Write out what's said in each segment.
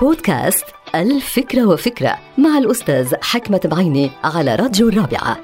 بودكاست الفكرة وفكرة مع الأستاذ حكمة بعيني على راديو الرابعة.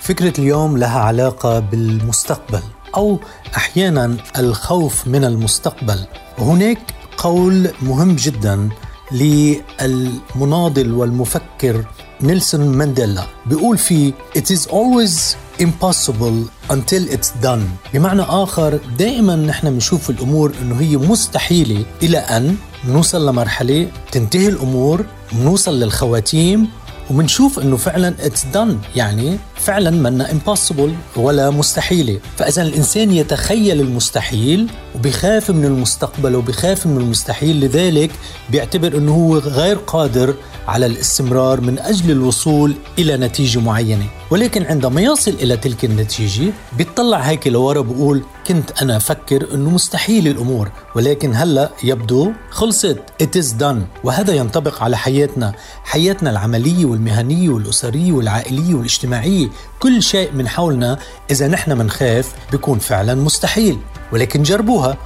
فكرة اليوم لها علاقة بالمستقبل أو أحيانا الخوف من المستقبل. وهناك قول مهم جدا للمناضل والمفكر نيلسون مانديلا. بيقول فيه It is always impossible until it's done. بمعنى آخر دائما نحن بنشوف الأمور أنه هي مستحيلة إلى أن نوصل لمرحلة تنتهي الأمور نوصل للخواتيم وبنشوف إنه فعلا it's done يعني فعلا منا impossible ولا مستحيلة. فاذا الإنسان يتخيل المستحيل وبيخاف من المستقبل وبيخاف من المستحيل. لذلك بيعتبر إنه هو غير قادر على الاستمرار من أجل الوصول إلى نتيجة معينة. ولكن عندما يصل إلى تلك النتيجة بيطلع هيك لورا بقول كنت أنا أفكر إنه مستحيل الأمور ولكن هلأ يبدو خلصت. It is done. وهذا ينطبق على حياتنا حياتنا العملية والمهنية والأسرية والعائلية والاجتماعية. كل شيء من حولنا إذا نحن منخاف بيكون فعلا مستحيل. ولكن جربوها.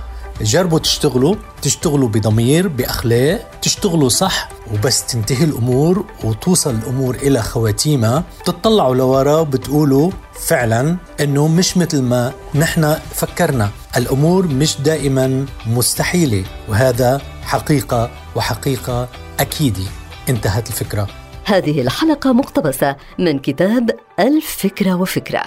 جربوا تشتغلوا تشتغلوا بضمير بأخلاق تشتغلوا صح وبس تنتهي الأمور وتوصل الأمور إلى خواتيمها تطلعوا لورا وبتقولوا فعلا أنه مش مثل ما نحن فكرنا. الأمور مش دائما مستحيلة وهذا حقيقة وحقيقة أكيدة. انتهت الفكرة. هذه الحلقة مقتبسة من كتاب الفكرة وفكرة.